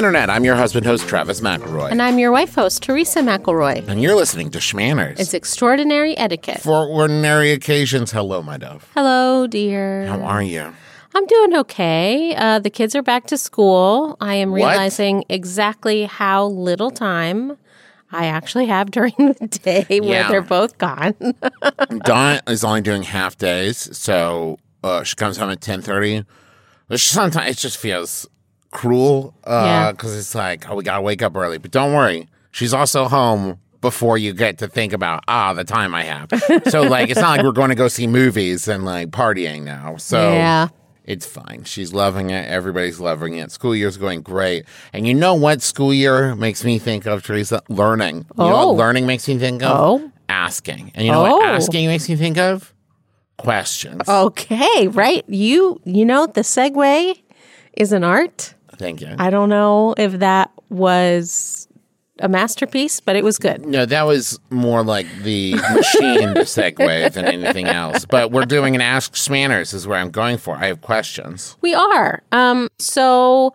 Internet. I'm your husband host, Travis McElroy. And I'm your wife host, Teresa McElroy. And you're listening to Shmanners. It's extraordinary etiquette. For ordinary occasions. Hello, my dove. Hello, dear. How are you? I'm doing okay. Uh, the kids are back to school. I am realizing exactly how little time I actually have during the day where they're both gone. Dawn is only doing half days, so uh, she comes home at ten thirty. Sometimes it just feels cruel Yeah. because it's like, oh, we gotta wake up early. But don't worry, she's also home before you get to think about ah the time I have. so like, it's not like we're going to go see movies and like partying now. So Yeah. It's fine. She's loving it. Everybody's loving it. School year's going great. And you know what school year makes me think of, Teresa? Learning. You know Oh. what learning makes me think of? Oh. Asking. And you know Oh. what asking makes me think of? Questions. okay, right? You you know the segue is an art. Thank you. I don't know if that was a masterpiece, but it was good. no, that was more like the machine segue than anything else. But we're doing an Ask Shmanners is where I'm going for. I have questions. We are. Um, so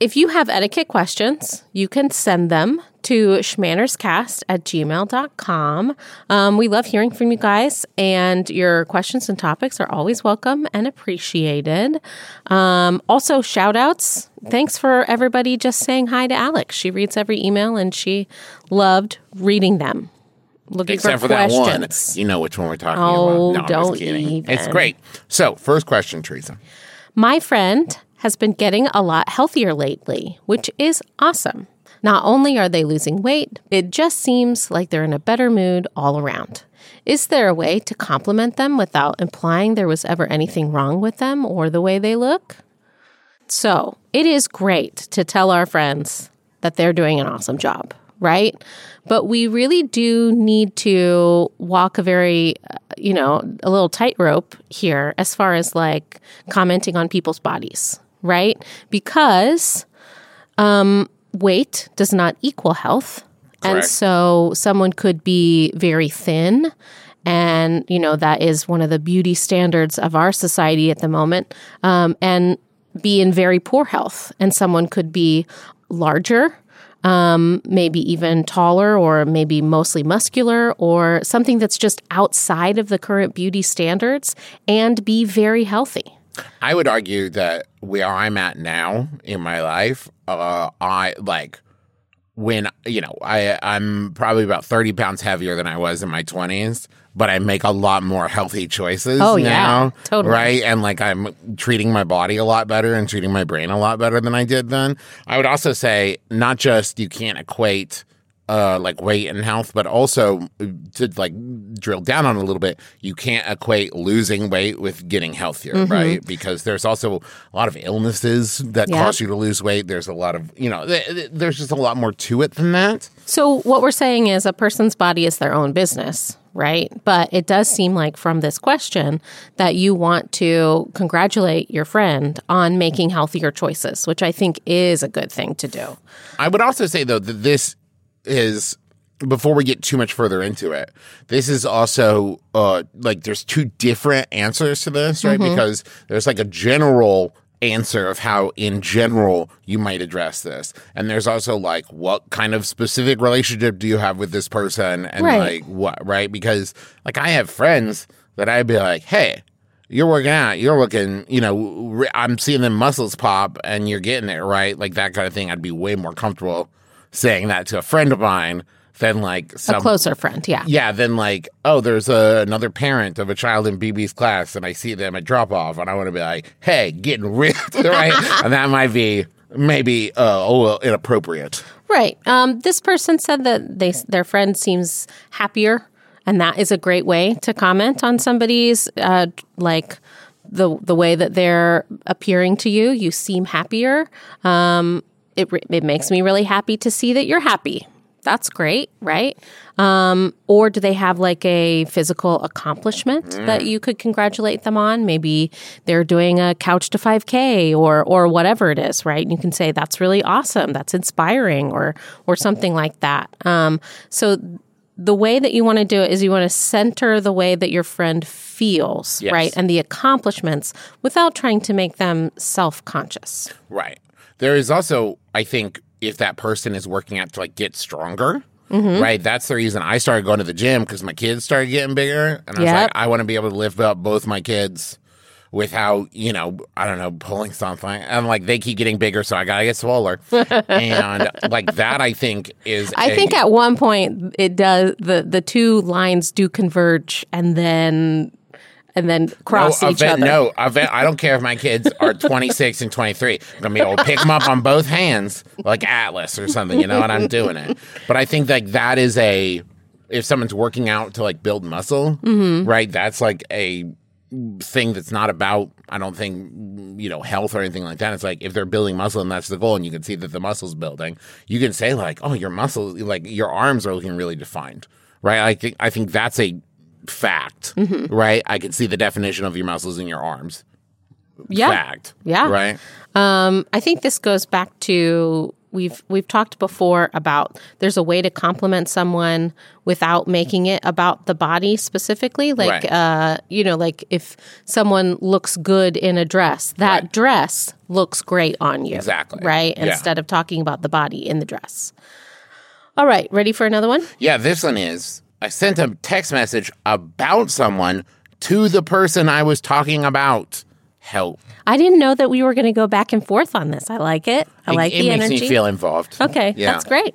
if you have etiquette questions, you can send them to shmannerscast at gmail.com. Um, we love hearing from you guys, and your questions and topics are always welcome and appreciated. Um, also, shout outs. Thanks for everybody just saying hi to Alex. She reads every email and she loved reading them. Looking Except for, for that one. You know which one we're talking Oh, about. No, don't even. It's great. So, first question, Teresa. My friend has been getting a lot healthier lately, which is awesome. Not only are they losing weight, it just seems like they're in a better mood all around. Is there a way to compliment them without implying there was ever anything wrong with them or the way they look? So, it is great to tell our friends that they're doing an awesome job, right? But we really do need to walk a very, uh, you know, a little tightrope here as far as like commenting on people's bodies, right? Because um, weight does not equal health. And so someone could be very thin. And, you know, that is one of the beauty standards of our society at the moment. Um, and be in very poor health. And someone could be larger, um, maybe even taller, or maybe mostly muscular, or something that's just outside of the current beauty standards and be very healthy. I would argue that where I'm at now in my life, uh, I like when you know I I'm probably about thirty pounds heavier than I was in my twenties, but I make a lot more healthy choices. Oh, yeah. now, Totally. right, and like I'm treating my body a lot better and treating my brain a lot better than I did then. I would also say not just you can't equate uh, like weight and health, but also to like drill down on a little bit, you can't equate losing weight with getting healthier, Mm-hmm. right? Because there's also a lot of illnesses that Yeah. cause you to lose weight. There's a lot of, you know, th- th- there's just a lot more to it than that. So, what we're saying is a person's body is their own business, right? But it does seem like from this question that you want to congratulate your friend on making healthier choices, which I think is a good thing to do. I would also say though that this is before we get too much further into it, this is also uh like there's two different answers to this, right? Because there's like a general answer of how in general you might address this. And there's also like what kind of specific relationship do you have with this person and Right. like what, right? Because like I have friends that I'd be like, "Hey, you're working out. You're looking, you know, I'm seeing them muscles pop and you're getting it, right? Like that kind of thing. I'd be way more comfortable saying that to a friend of mine than like some. a closer friend, yeah. yeah, then like, oh, there's a, another parent of a child in Bebe's class and I see them at drop off and I want to be like, hey, getting ripped, right? and that might be maybe, uh, oh, well, inappropriate. Right. Um, this person said that they their friend seems happier, and that is a great way to comment on somebody's uh, like the the way that they're appearing to you. You seem happier. Um, it it makes me really happy to see that you're happy. That's great, right? Um, or do they have like a physical accomplishment that you could congratulate them on? Maybe they're doing a couch to 5K or or whatever it is, right? And you can say that's really awesome, that's inspiring, or or something like that. Um, so the way that you want to do it is you want to center the way that your friend feels, Yes. right, and the accomplishments without trying to make them self conscious. Right. There is also, I think, if that person is working out to like get stronger, Mm-hmm. right? That's the reason I started going to the gym because my kids started getting bigger, and I was Yep. like, I want to be able to lift up both my kids without, you know, I don't know, pulling something. And like they keep getting bigger, so I gotta get smaller. and like that, I think is. I a- think at one point it does the the two lines do converge and then and then cross no, each other. No, I don't care if my kids are 26 and 23. I'm going to be able to pick them up on both hands like Atlas or something, you know, and I'm doing it. But I think like that is a, if someone's working out to like build muscle, Mm-hmm. right, that's like a thing that's not about, I don't think, you know, health or anything like that. It's like if they're building muscle and that's the goal and you can see that the muscle's building, you can say like, oh, your muscles, like your arms are looking really defined, right? I think, I think that's a, fact, Mm-hmm. right? I can see the definition of your muscles in your arms. Yeah. Fact. Yeah. Right? Um, I think this goes back to we've we've talked before about there's a way to compliment someone without making it about the body specifically. Like Right. uh, you know, like if someone looks good in a dress, that Right. dress looks great on you. Exactly. Right? Yeah. Instead of talking about the body in the dress. All right, ready for another one? Yeah, this one is I sent a text message about someone to the person I was talking about. Help. I didn't know that we were going to go back and forth on this. I like it. I It- like it, the makes energy. me feel involved. okay, Yeah. that's great.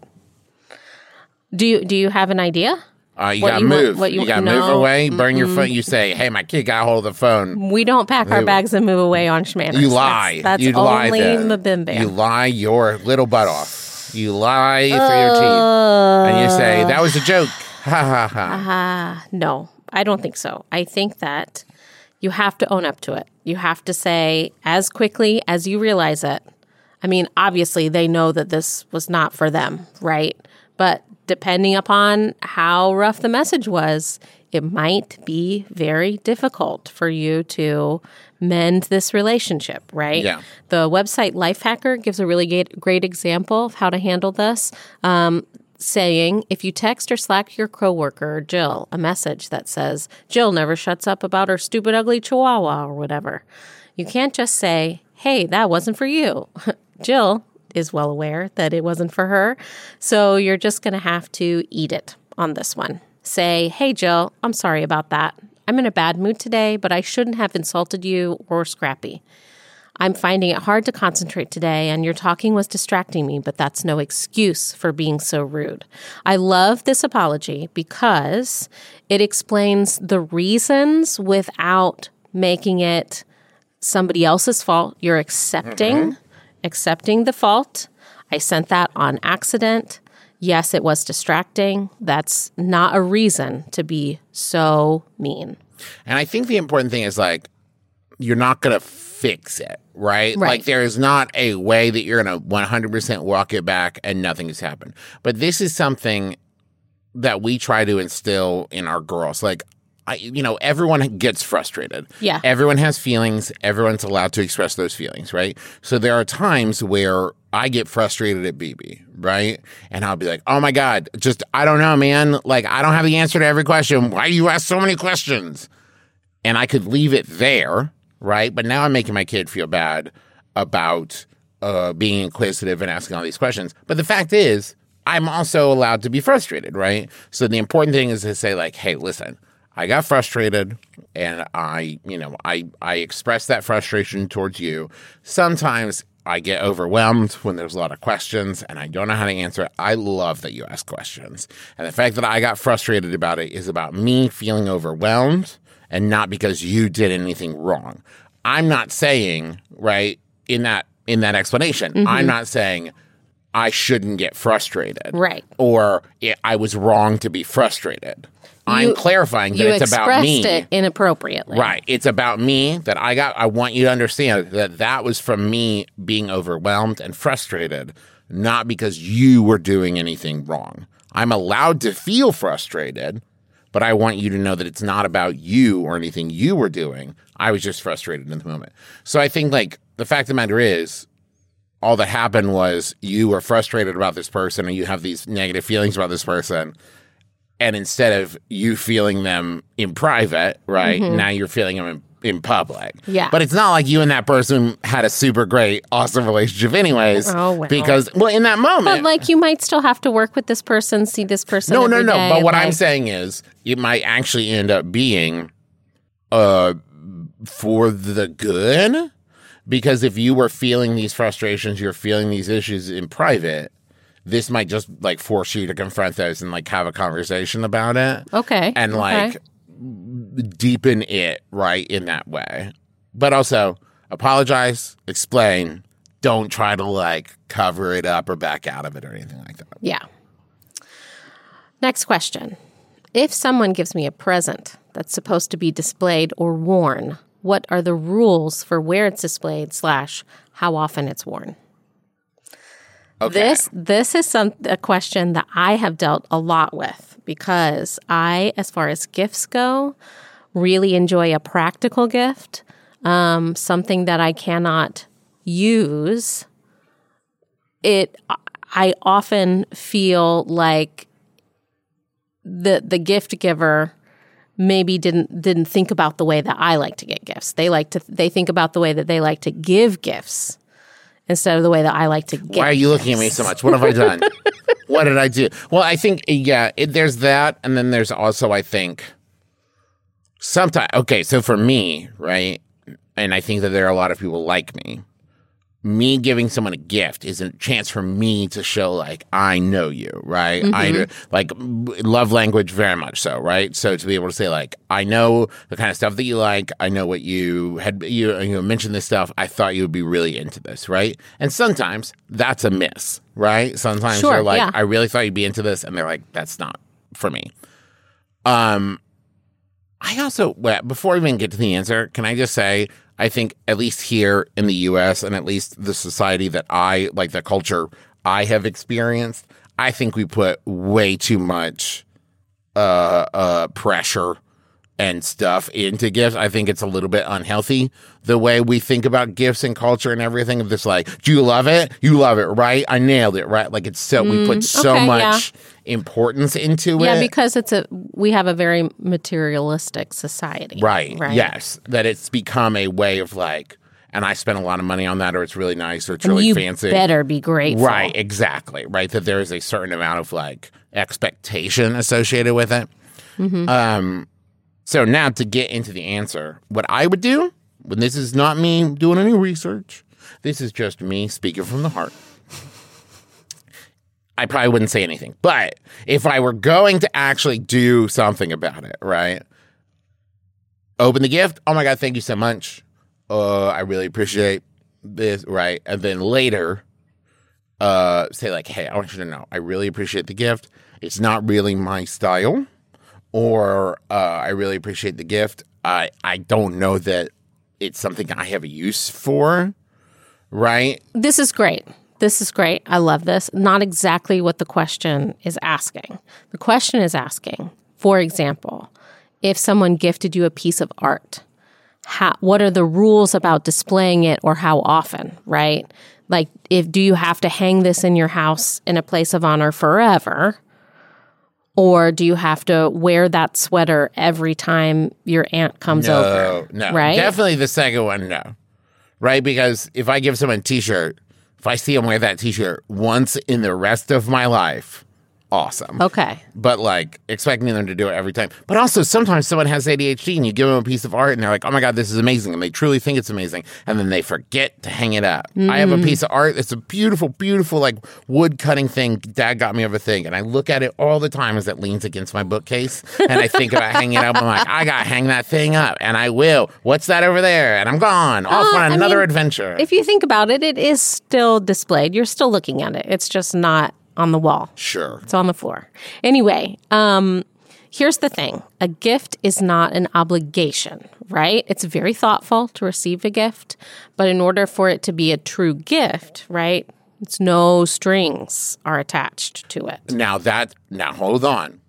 Do you do you have an idea? Uh, you What gotta you want- move. what you- you, gotta no. move away, burn your phone. You say, hey, my kid got a hold of the phone. We don't pack our bags and move away on Shmanners. You lie. That's, that's you lie only there. Mabimbe. You lie your little butt off. You lie for your teeth. And you say, that was a joke. Ha ha ha. no, I don't think so. I think that you have to own up to it. You have to say as quickly as you realize it. I mean, obviously, they know that this was not for them, right? But depending upon how rough the message was, it might be very difficult for you to mend this relationship, right? Yeah. The website Lifehacker gives a really great, great example of how to handle this. Um, saying if you text or slack your coworker Jill a message that says Jill never shuts up about her stupid ugly chihuahua or whatever, you can't just say, "Hey, that wasn't for you." Jill is well aware that it wasn't for her, so you're just going to have to eat it on this one. Say, "Hey Jill, I'm sorry about that. I'm in a bad mood today, but I shouldn't have insulted you or Scrappy." I'm finding it hard to concentrate today, and your talking was distracting me, but that's no excuse for being so rude. I love this apology because it explains the reasons without making it somebody else's fault. You're accepting, mm-hmm. accepting the fault. I sent that on accident. Yes, it was distracting. That's not a reason to be so mean. And I think the important thing is like, you're not going to fix it, right? Right. Like, there is not a way that you're going to 100% walk it back and nothing has happened. But this is something that we try to instill in our girls. Like, I, you know, everyone gets frustrated. Yeah. Everyone has feelings. Everyone's allowed to express those feelings, right? So there are times where I get frustrated at Bebe, right? And I'll be like, oh my God, just, I don't know, man. Like, I don't have the answer to every question. Why do you ask so many questions? and I could leave it there, right? But now I'm making my kid feel bad about uh, being inquisitive and asking all these questions. But the fact is, I'm also allowed to be frustrated, right? So the important thing is to say, like, hey, listen, I got frustrated and I, you know, I I express that frustration towards you. Sometimes I get overwhelmed when there's a lot of questions and I don't know how to answer it. I love that you ask questions. And the fact that I got frustrated about it is about me feeling overwhelmed and not because you did anything wrong. I'm not saying, right, in that in that explanation, I'm mm-hmm. not saying I shouldn't get frustrated. Right. Or I was wrong to be frustrated. I'm clarifying that it's about me. it inappropriately. Right. It's about me that I got. I want you to understand that that was from me being overwhelmed and frustrated, not because you were doing anything wrong. I'm allowed to feel frustrated, but I want you to know that it's not about you or anything you were doing. I was just frustrated in the moment. So I think, like, the fact of the matter is, all that happened was you were frustrated about this person and you have these negative feelings about this person and instead of you feeling them in private, right? Mm-hmm. Now you're feeling them in in public. Yeah. But it's not like you and that person had a super great, awesome relationship, anyways. Oh, well. Because, well, in that moment. But like you might still have to work with this person, see this person. no, no, no. day, But what I'm saying is, it might actually end up being uh, for the good. Because if you were feeling these frustrations, you're feeling these issues in private, this might just like force you to confront those and like have a conversation about it. Okay. and okay. Deepen it right in that way. But also apologize, explain, don't try to like cover it up or back out of it or anything like that. Yeah. Next question. If someone gives me a present that's supposed to be displayed or worn, what are the rules for where it's displayed slash how often it's worn? Okay. This this is some a question that I have dealt a lot with because I, as far as gifts go, really enjoy a practical gift, um, something that I cannot use. It I often feel like the the gift giver maybe didn't didn't think about the way that I like to get gifts. They like to they think about the way that they like to give gifts instead of the way that I like to get. Why are you looking at me so much? What have I done? what did I do? Well, I think yeah, it, there's that, and then there's also I think sometimes. Okay, so for me, right, and I think that there are a lot of people like me. Me giving someone a gift is a chance for me to show like I know you, right? I like love language very much so, right? So to be able to say like I know the kind of stuff that you like, I know what you had you you mentioned this stuff. I thought you would be really into this, right? And sometimes that's a miss, right? Sometimes Sure, they're like, yeah. I really thought you'd be into this, and they're like, that's not for me. Um, I also well, before we even get to the answer, can I just say I think at least here in the U.S. and at least the society that I like, the culture I have experienced, I think we put way too much uh, uh, pressure and stuff into gifts. I think it's a little bit unhealthy the way we think about gifts and culture and everything. Of this, like, do you love it? You love it, right? I nailed it, right? Like it's so we put so Mm, okay, much importance into yeah, it. Yeah, because it's a we have a very materialistic society. Right. Right. Yes. That it's become a way of like, and I spent a lot of money on that, or it's really nice, or it's And really you fancy. better be grateful. Right. Exactly. Right. That there is a certain amount of like expectation associated with it. Mm-hmm. Um. So now to get into the answer, what I would do when this is not me doing any research, this is just me speaking from the heart. I probably wouldn't say anything. But if I were going to actually do something about it, right? Open the gift. Oh my God, thank you so much. Uh, I really appreciate this, right? And then later, uh, say, like, hey, I want you to know, I really appreciate the gift. It's not really my style. Or uh, I really appreciate the gift. I, I don't know that it's something I have a use for, right? This is great. This is great. I love this. Not exactly what the question is asking. The question is asking, for example, if someone gifted you a piece of art, how, what are the rules about displaying it or how often, right? Like, if do you have to hang this in your house in a place of honor forever? Or do you have to wear that sweater every time your aunt comes over? No, no. Right? Definitely the second one, no. Right? Because if I give someone a t shirt, if I see them wear that t shirt once in the rest of my life, awesome. Okay. But like expecting them to do it every time. But also sometimes someone has ADHD and you give them a piece of art and they're like, oh my God, this is amazing. And they truly think it's amazing. And then they forget to hang it up. I have a piece of art. It's a beautiful, beautiful like wood cutting thing. Dad got me of a thing. And I look at it all the time as it leans against my bookcase. And I think about hanging it up. I'm like, I got to hang that thing up. And I will. What's that over there? And I'm gone off Uh, on I another mean, adventure. If you think about it, it is still displayed. You're still looking at it. It's just not on the wall. sure. It's on the floor. Anyway, um, here's the thing a gift is not an obligation, right? It's very thoughtful to receive a gift, but in order for it to be a true gift, right? It's no strings are attached to it. Now that now hold on.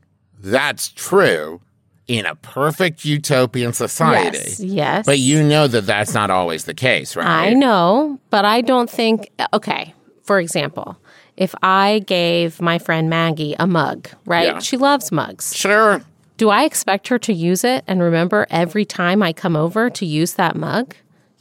That's true in a perfect utopian society. Yes. Yes. But you know that that's not always the case, right? I know, but I don't think, okay, for example, if I gave my friend Maggie a mug, right? Yeah. She loves mugs. Sure. Do I expect her to use it and remember every time I come over to use that mug?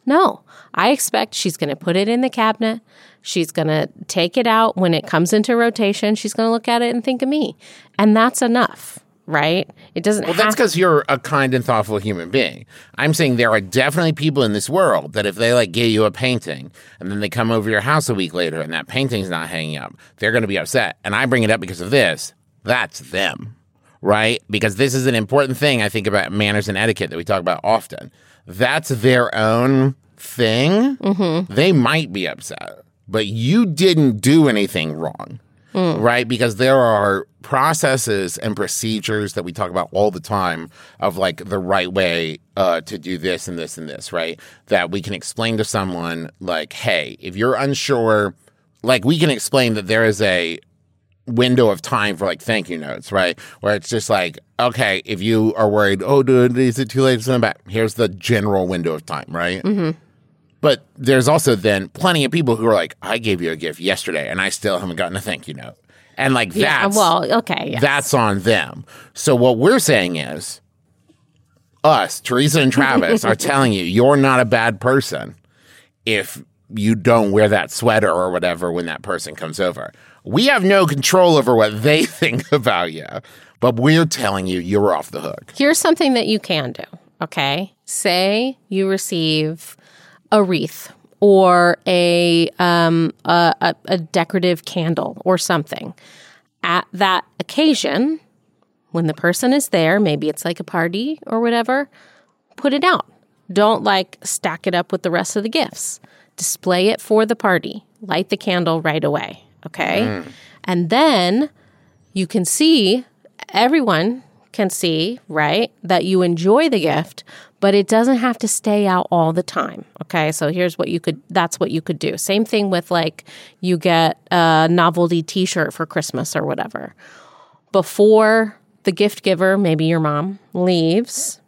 No. I expect she's going to put it in the cabinet. She's going to take it out when it comes into rotation. She's going to look at it and think of me. And that's enough, right? It doesn't Well, that's because you're a kind and thoughtful human being. I'm saying there are definitely people in this world that if they like give you a painting and then they come over your house a week later and that painting's not hanging up, they're going to be upset. And I bring it up because of this. That's them, right? Because this is an important thing I think about manners and etiquette that we talk about often. That's their own thing. Mm-hmm. They might be upset, but you didn't do anything wrong right? Because there are processes and procedures that we talk about all the time of like the right way uh, to do this and this and this, right? That we can explain to someone, like, hey, if you're unsure, like, we can explain that there is a window of time for like thank you notes, right? Where it's just like, okay, if you are worried, oh, dude, is it too late to send them back? Here's the general window of time, right? But there's also then plenty of people who are like, I gave you a gift yesterday and I still haven't gotten a thank you note. And like Yeah, that's well, okay. Yeah. that's on them. So what we're saying is us, Teresa and Travis, are telling you you're not a bad person if you don't wear that sweater or whatever when that person comes over. We have no control over what they think about you, but we're telling you you're off the hook. Here's something that you can do. Okay. Say you receive a wreath or a, um, a, a, decorative candle or something. At that occasion, when the person is there, maybe it's like a party or whatever, put it out. Don't like stack it up with the rest of the gifts. Display it for the party. Light the candle right away. Okay. And then you can see, everyone can see, right, that you enjoy the gift, but it doesn't have to stay out all the time. Okay. So here's what you could, that's what you could do. Same thing with like you get a novelty t shirt for Christmas or whatever. Before the gift giver, maybe your mom, leaves,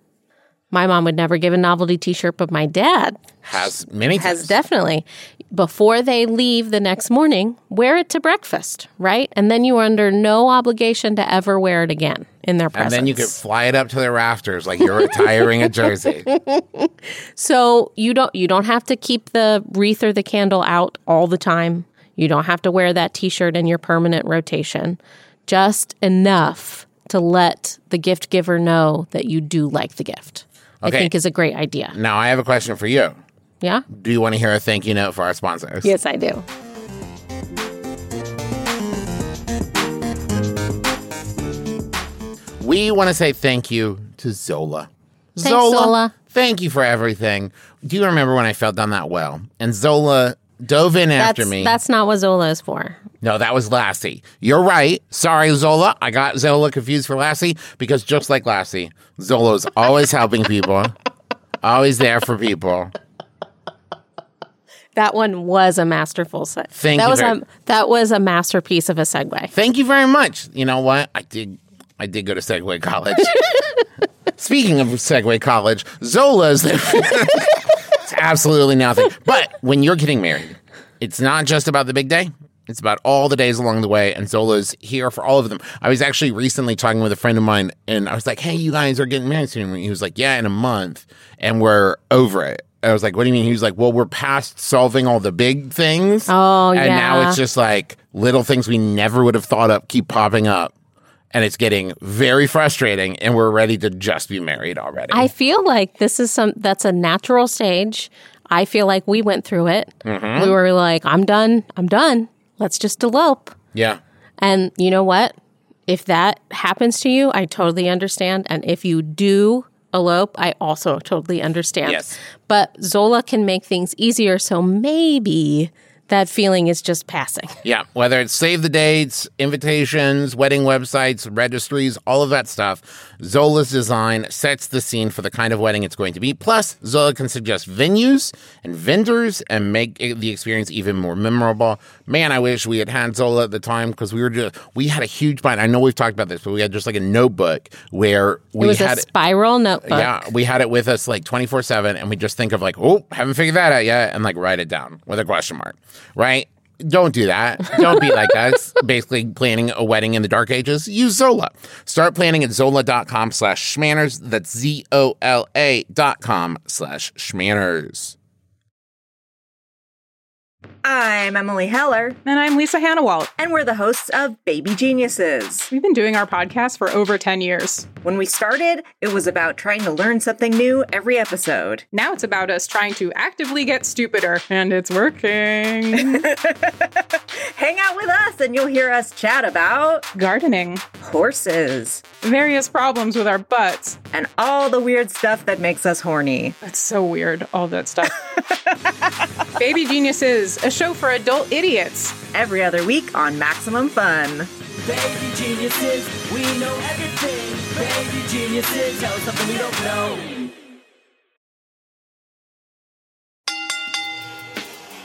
my mom would never give a novelty t shirt, but my dad Has many has times. definitely. Before they leave the next morning, wear it to breakfast, right? And then you are under no obligation to ever wear it again in their presence. and then you could fly it up to the rafters like you're retiring a jersey. So you don't you don't have to keep the wreath or the candle out all the time. You don't have to wear that t-shirt in your permanent rotation. Just enough to let the gift giver know that you do like the gift. I think is a great idea. Now I have a question for you. Yeah? Do you want to hear a thank you note for our sponsors? Yes, I do. We want to say thank you to Zola. Thanks, Zola. Thank you for everything. Do you remember when I fell down that well and Zola dove in after me? that's not what Zola is for. No, that was Lassie. You're right. Sorry, Zola. I got Zola confused for Lassie because just like Lassie, Zola's always helping people, always there for people. That one was a masterful set. Thank that you was very- a that was a masterpiece of a segue. Thank you very much. You know what? I did. I did go to Segway College. Speaking of Segway College, Zola's. it's absolutely nothing. But when you're getting married, it's not just about the big day. It's about all the days along the way, and Zola's here for all of them. I was actually recently talking with a friend of mine, and I was like, "Hey, you guys are getting married soon." And he was like, "Yeah, in a month, and we're over it." I was like, "What do you mean?" He was like, "Well, we're past solving all the big things, Oh, and now it's just like little things we never would have thought up keep popping up." And it's getting very frustrating, and we're ready to just be married already. I feel like this is some that's a natural stage. I feel like we went through it. Mm-hmm. We were like, I'm done. I'm done. Let's just elope. yeah. And you know what? If that happens to you, I totally understand. And if you do elope, I also totally understand. Yes. But Zola can make things easier. So maybe that feeling is just passing. Yeah, whether it's save the dates, invitations, wedding websites, registries, all of that stuff, Zola's design sets the scene for the kind of wedding it's going to be. Plus, Zola can suggest venues and vendors and make the experience even more memorable. Man, I wish we had had Zola at the time because we were just we had a huge bind. I know we've talked about this, but we had just like a notebook where we It was had a spiral notebook. yeah, we had it with us like 24 7, and we just think of like, oh, haven't figured that out yet, and like write it down with a question mark, right? Don't do that. Don't be like us, basically planning a wedding in the dark ages. Use Zola. Start planning at zola.com slash shmanners. That's Z-O-L-A dot com slash shmanners. I'm Emily Heller, And I'm Lisa Hanawalt. and we're the hosts of Baby Geniuses. We've been doing our podcast for over 10 years. When we started, it was about trying to learn something new every episode. Now it's about us trying to actively get stupider, and it's working. Hang out with us, and you'll hear us chat about Gardening, horses various problems with our butts. and all the weird stuff that makes us horny. That's so weird, all that stuff. Baby Geniuses, a show for adult idiots. Every other week on Maximum Fun. Baby geniuses, we know everything. Baby geniuses, tell us something we don't know.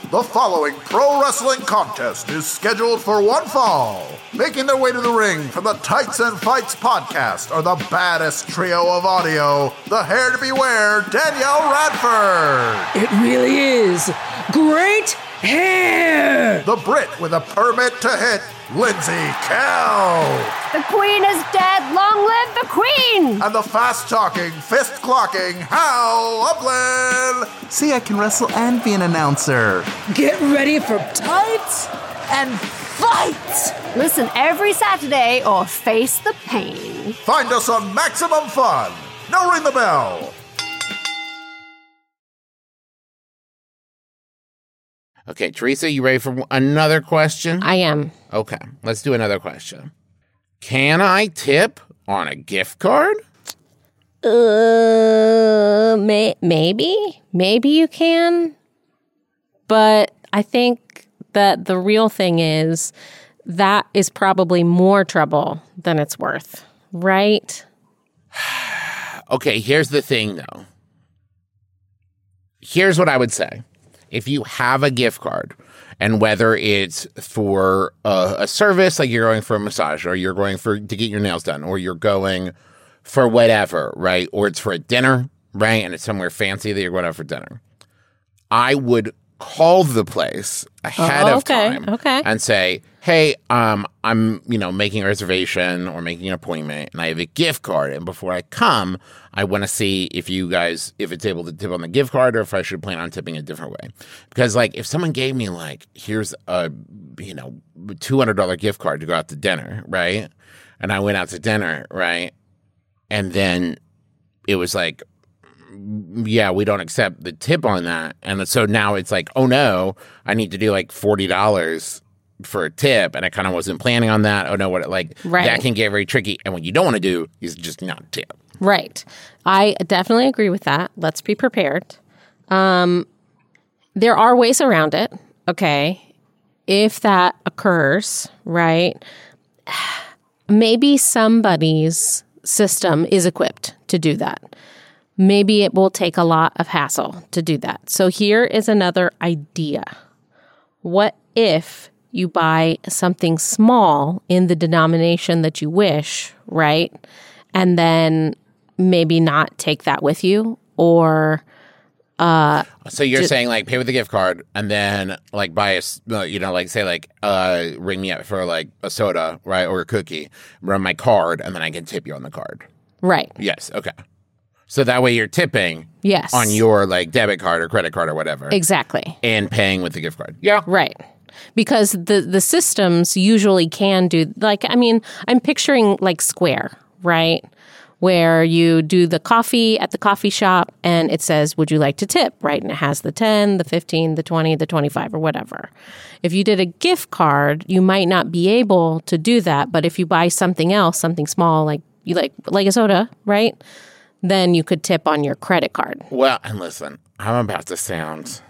The following pro wrestling contest is scheduled for one fall. Making their way to the ring from the Tights and Fights podcast are the baddest trio of audio, the hair to beware, Danielle Radford, It really is. Great hair! the Brit with a permit to hit, Lindsey Kelk, The queen is dead. Long live the queen! and the fast talking, fist clocking Hal Lublin. See, I can wrestle and be an announcer. Get ready for tights and fight! Listen every Saturday or face the pain. Find us on Maximum Fun. Now ring the bell. Okay, Teresa, you ready for another question? I am. Okay, let's do another question. Can I tip on a gift card? Uh, may- maybe, maybe you can, but I think that the real thing is that is probably more trouble than it's worth, right? Okay, here's the thing though. Here's what I would say. If you have a gift card, and whether it's for a, a service like you're going for a massage or you're going for to get your nails done or you're going for whatever, right? Or it's for a dinner, right? And it's somewhere fancy that you're going out for dinner. I would call the place ahead Oh, of time okay. and say, "Hey, um, I'm you know making a reservation or making an appointment, and I have a gift card, and before I come, I want to see if you guys if it's able to tip on the gift card or if I should plan on tipping a different way, because like if someone gave me like here's a you know two hundred dollar gift card to go out to dinner, right, and I went out to dinner, right, and then it was like yeah, we don't accept the tip on that. And so now it's like, oh no, I need to do like $40 for a tip. And I kind of wasn't planning on that. Oh no, what, like, Right. that can get very tricky. And what you don't want to do is just not tip. Right. I definitely agree with that. Let's be prepared. Um, there are ways around it. Okay. If that occurs, right, maybe somebody's system is equipped to do that. Maybe it will take a lot of hassle to do that. So here is another idea. What if you buy something small in the denomination that you wish, right? And then maybe not take that with you or So you're saying like pay with a gift card and then like buy a, uh, you know, like say like, uh, ring me up for like a soda, right? Or a cookie, run my card and then I can tip you on the card. right. Yes. Okay. So that way you're tipping Yes. on your like debit card or credit card or whatever Exactly. and paying with the gift card. Yeah. Right. Because the the systems usually can do like I mean, I'm picturing like Square, right? Where you do the coffee at the coffee shop and it says, Would you like to tip? Right. And it has the 10, the 15, the 20, the 25, or whatever. If you did a gift card, you might not be able to do that. But if you buy something else, something small, like you like like a soda, right? Then you could tip on your credit card. Well, and listen, I'm about to sound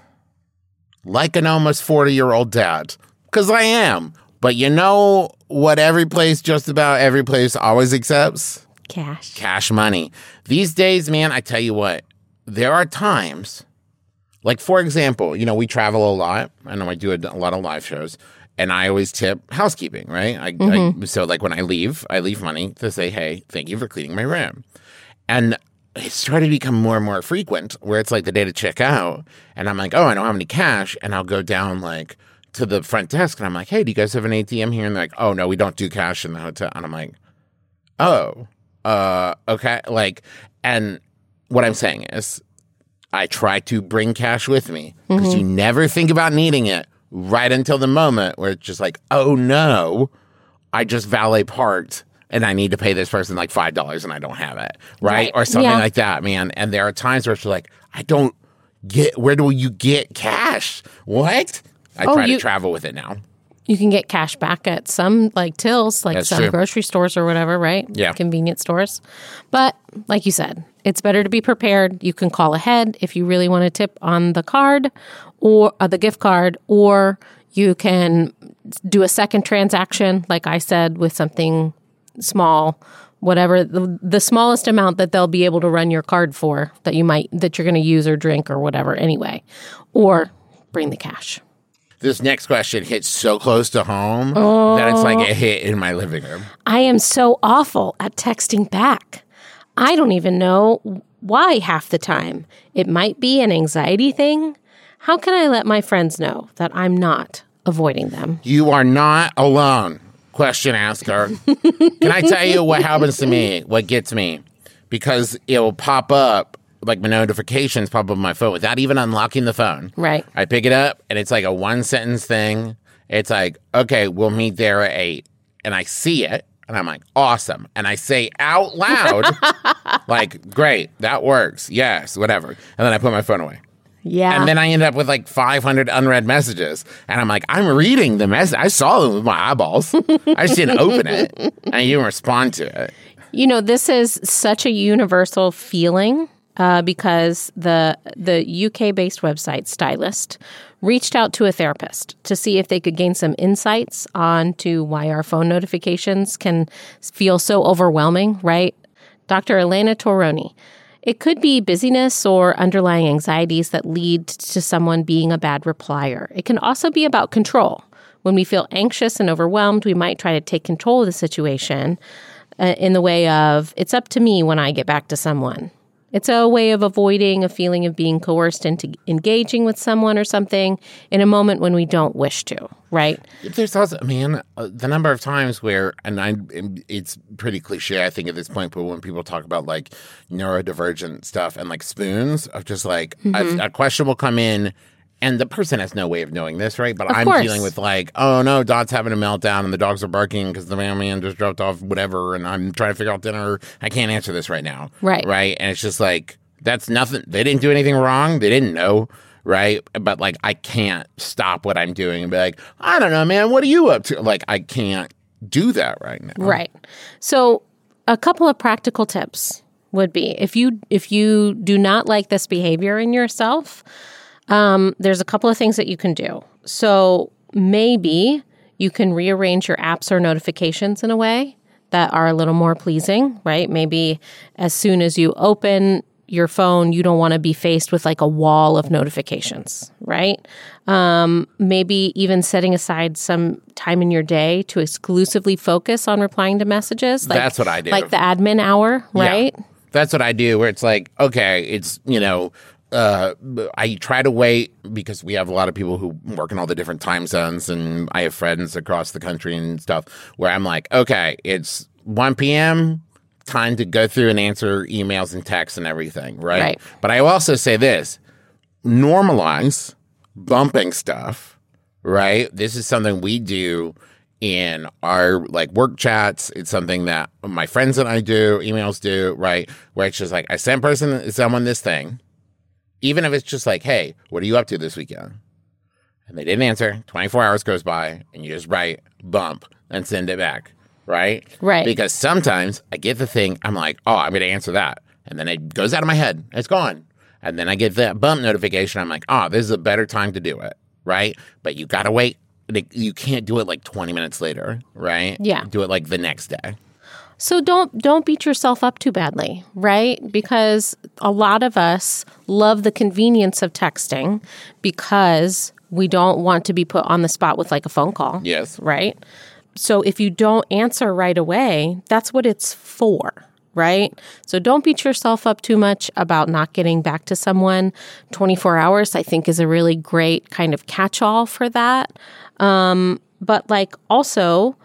like an almost 40 year old dad because I am. But you know what every place, just about every place, always accepts? Cash. Cash money. These days, man, I tell you what, there are times, like for example, you know, we travel a lot. I know I do a, a lot of live shows. And I always tip housekeeping, right? I, I, mm-hmm. so, like when I leave, I leave money to say, "Hey, thank you for cleaning my room." And it's started to become more and more frequent where it's like the day to check out and I'm like, oh, I don't have any cash. And I'll go down like to the front desk and I'm like, hey, do you guys have an ATM here? And they're like, oh, no, we don't do cash in the hotel. And I'm like, oh, uh, okay. Like, and what I'm saying is, I try to bring cash with me because you never think about needing it right until the moment where it's just like, oh no, I just valet parked and I need to pay this person like five dollars and I don't have it, right? Right. Or something Yeah. like that, man. And there are times where it's like, I don't get where do you get cash? What? I Oh, try you- to travel with it now. You can get cash back at some like tills, like That's some true. grocery stores or whatever, right? Yeah. Convenience stores. But like you said, it's better to be prepared. You can call ahead if you really want to tip on the card or uh, the gift card, or you can do a second transaction, like I said, with something small, whatever the, the smallest amount that they'll be able to run your card for that you might that you're going to use or drink or whatever anyway, or bring the cash. This next question hits so close to home oh, that it's like a oh. hit in my living room. I am so awful at texting back. I don't even know why half the time. It might be an anxiety thing. How can I let my friends know that I'm not avoiding them? You are not alone. Question asker. Can I tell you what happens to me? What gets me? Because it will pop up, like my notifications pop up on my phone without even unlocking the phone. Right. I pick it up and it's like a one sentence thing. It's like, okay, we'll meet there at eight. And I see it and I'm like, awesome. And I say out loud, like, great, that works. Yes, whatever. And then I put my phone away. Yeah. And then I end up with like 500 unread messages. And I'm like, I'm reading the message. I saw them with my eyeballs. I just didn't open it. And you didn't respond to it. You know, this is such a universal feeling uh, because the the UK based website Stylist reached out to a therapist to see if they could gain some insights on to why our phone notifications can feel so overwhelming, right? Dr. Elena Touroni. It could be busyness or underlying anxieties that lead to someone being a bad replier. It can also be about control. When we feel anxious and overwhelmed, we might try to take control of the situation uh, in the way of it's up to me when I get back to someone. It's a way of avoiding a feeling of being coerced into engaging with someone or something in a moment when we don't wish to, right? There's also, man, uh, the number of times where, and I, it's pretty cliche, I think, at this point, but when people talk about like neurodivergent stuff and like spoons, of just like Mm-hmm. a, a question will come in. And the person has no way of knowing this, right? But Of I'm course. dealing with like, oh no, Dot's having a meltdown and the dogs are barking because the mailman just dropped off whatever, and I'm trying to figure out dinner. I can't answer this right now, Right. Right? And it's just like that's nothing. They didn't do anything wrong. They didn't know, right? But like, I can't stop what I'm doing and be like, I don't know, man. What are you up to? Like, I can't do that right now. Right. So, a couple of practical tips would be if you if you do not like this behavior in yourself, um, there's a couple of things that you can do. So maybe you can rearrange your apps or notifications in a way that are a little more pleasing, right? Maybe as soon as you open your phone, you don't want to be faced with like a wall of notifications, right? Um, maybe even setting aside some time in your day to exclusively focus on replying to messages. Like, That's what I do. Like the admin hour, Yeah. right? That's what I do. Where it's like, okay, it's you know, uh, I try to wait because we have a lot of people who work in all the different time zones, and I have friends across the country and stuff. Where I'm like, okay, it's 1 p.m. Time to go through and answer emails and texts and everything, right? Right. But I also say this: normalize bumping stuff, right? This is something we do in our like work chats. It's something that my friends and I do, emails do, right? Where it's just like I send person someone this thing, even if it's just like, hey, what are you up to this weekend? And they didn't answer. Twenty four hours goes by, and you just write bump and send it back, right? Right. Because sometimes I get the thing, I'm like, oh, I'm going to answer that, and then it goes out of my head, it's gone, and then I get that bump notification. I'm like, oh, this is a better time to do it, right? But you got to wait. You can't do it like 20 minutes later, right? Yeah. Do it like the next day. So don't don't beat yourself up too badly, right? Because a lot of us love the convenience of texting because we don't want to be put on the spot with like a phone call. Yes. Right? So if you don't answer right away, that's what it's for, right? So don't beat yourself up too much about not getting back to someone. 24 hours, I think, is a really great kind of catch all for that. Um, but like also,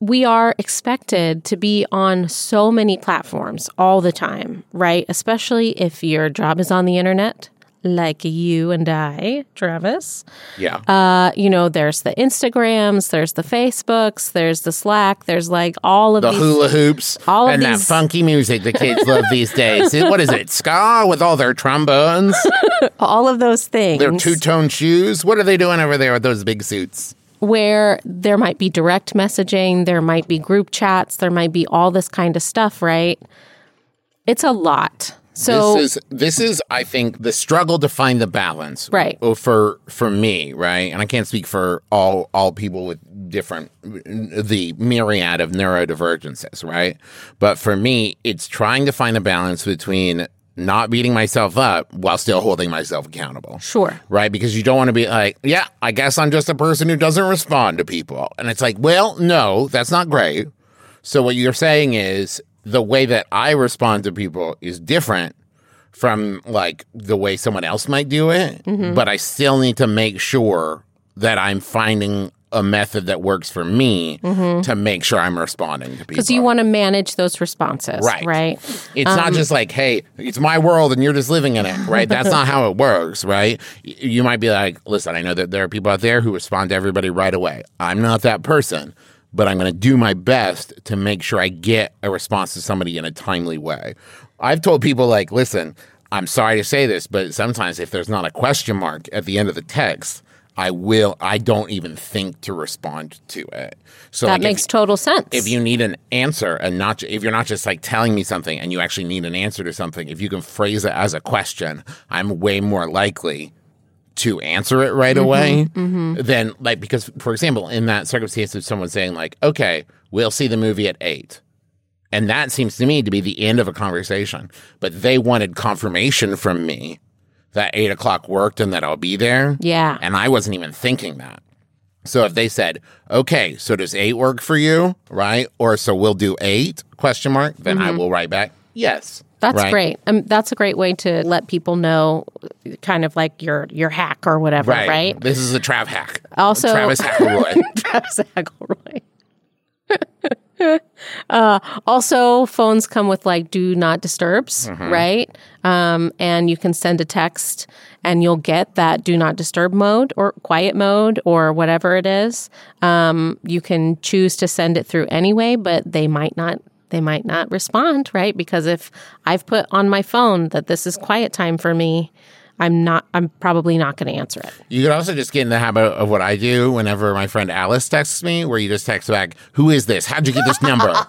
we are expected to be on so many platforms all the time, right? Especially if your job is on the internet, like you and I, Travis. Yeah. Uh, you know, there's the Instagrams, there's the Facebooks, there's the Slack, there's like all of the these. hula hoops all of and that funky music the kids love these days. What is it? Ska with all their trombones, all of those things their two tone shoes. What are they doing over there with those big suits? Where there might be direct messaging, there might be group chats, there might be all this kind of stuff, right? It's a lot. So this is this is I think the struggle to find the balance Right. Oh, for for me right and I can't speak for all all people with different the myriad of neurodivergences right but for me it's trying to find a balance between not beating myself up while still holding myself accountable. Sure. right? Because you don't want to be like yeah I guess I'm just a person who doesn't respond to people. And it's like well no that's not great. So what you're saying is the way that I respond to people is different from like the way someone else might do it, Mm-hmm. but I still need to make sure that I'm finding a method that works for me to make sure I'm responding to people. because Mm-hmm. you want to manage those responses, Right. Right. It's not just like, hey, it's my world and you're just living in it, right? That's not how it works, right? You might be like, listen, I know that there are people out there who respond to everybody right away. I'm not that person, but I'm going to do my best to make sure I get a response to somebody in a timely way. I've told people, like, listen, I'm sorry to say this, but sometimes if there's not a question mark at the end of the text, I will, I don't even think to respond to it. So That like, if- makes total sense. if you need an answer and not if you're not just like telling me something and you actually need an answer to something if you can phrase it as a question i'm way more likely to answer it right mm-hmm. away mm-hmm. than like because for example in that circumstance of someone saying like okay we'll see the movie at eight and that seems to me to be the end of a conversation but they wanted confirmation from me that eight o'clock worked and that i'll be there Yeah. and i wasn't even thinking that so if they said, "Okay, so does eight work for you?" Right? Or so we'll do eight? Question mark. Then I will write back, "Yes." Mm-hmm. That's Right? great. Um, that's a great way to let people know, kind of like your your hack or whatever, Right. right? This is a Trav hack. Also- Travis Hackelroy. Travis Hagelroy. uh, also, phones come with like do not disturbs, Mm-hmm. right? Um, and you can send a text and you'll get that do not disturb mode or quiet mode or whatever it is. Um, you can choose to send it through anyway, but they might not. They might not respond, right? Because if I've put on my phone that this is quiet time for me, I'm not. I'm probably not going to answer it. you could also just get in the habit of what I do whenever my friend Alice texts me, where you just text back, "Who is this? How'd you get this number?"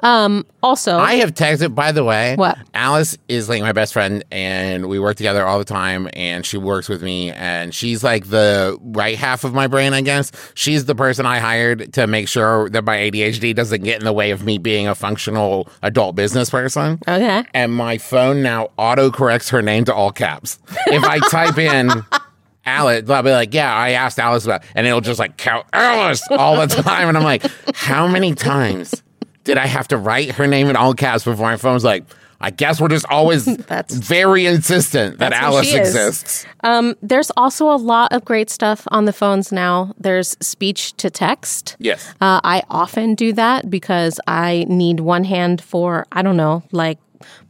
Um, also, I have texted, by the way. What? Alice is like my best friend, and we work together all the time, and she works with me, and she's like the right half of my brain, I guess. She's the person I hired to make sure that my ADHD doesn't get in the way of me being a functional adult business person. okay. And my phone now auto corrects her name to all caps. If I type in Alice, I'll be like, yeah, I asked Alice about, and it'll just like count Alice all the time. And I'm like, how many times did I have to write her name in all caps before my phone's like, I guess we're just always That's- very insistent that Alice exists. There's also a lot of great stuff on the phones now. There's speech to text. Yes. Uh, I often do that because I need one hand for, I don't know, like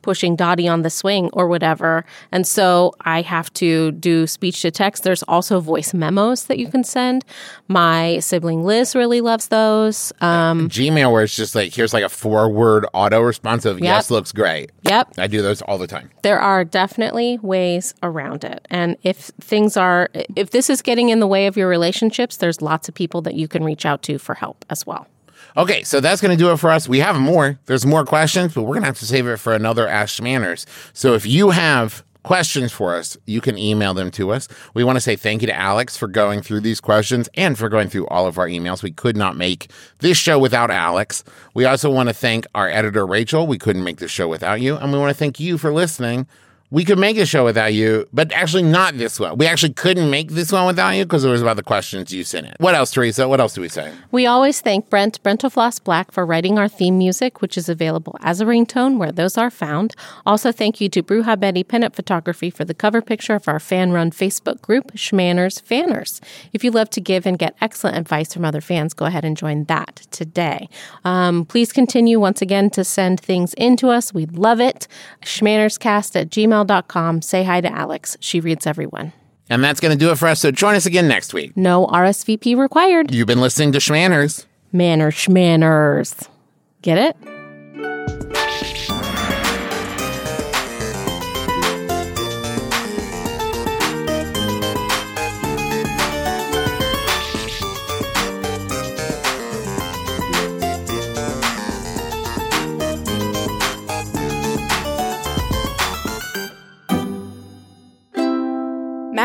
pushing Dottie on the swing or whatever. And so I have to do speech to text. There's also voice memos that you can send. My sibling Liz really loves those. Um, Gmail, where it's just like, here's like a four word auto responsive. Yes, looks great. yep. I do those all the time. there are definitely ways around it. And if things are, if this is getting in the way of your relationships, there's lots of people that you can reach out to for help as well. Okay, so that's going to do it for us. We have more. There's more questions, but we're going to have to save it for another Ask Shmanners. So if you have questions for us, you can email them to us. We want to say thank you to Alex for going through these questions and for going through all of our emails. We could not make this show without Alex. We also want to thank our editor, Rachel. We couldn't make this show without you. And we want to thank you for listening. We could make a show without you, but actually not this one. We actually couldn't make this one without you because it was about the questions you sent in. What else, Teresa? What else do we say? We always thank Brent Brentalfloss Black for writing our theme music, which is available as a ringtone where those are found. Also, thank you to Bruja Betty Pinup Photography for the cover picture of our fan run Facebook group, Shmanners Fanners. If you love to give and get excellent advice from other fans, go ahead and join that today. Um, please continue once again to send things in to us. We'd love it. Shmannerscast at gmail.com. Say hi to Alex. She reads everyone. And that's going to do it for us. So join us again next week. No RSVP required. You've been listening to Shmanners. Manner shmanners. Get it?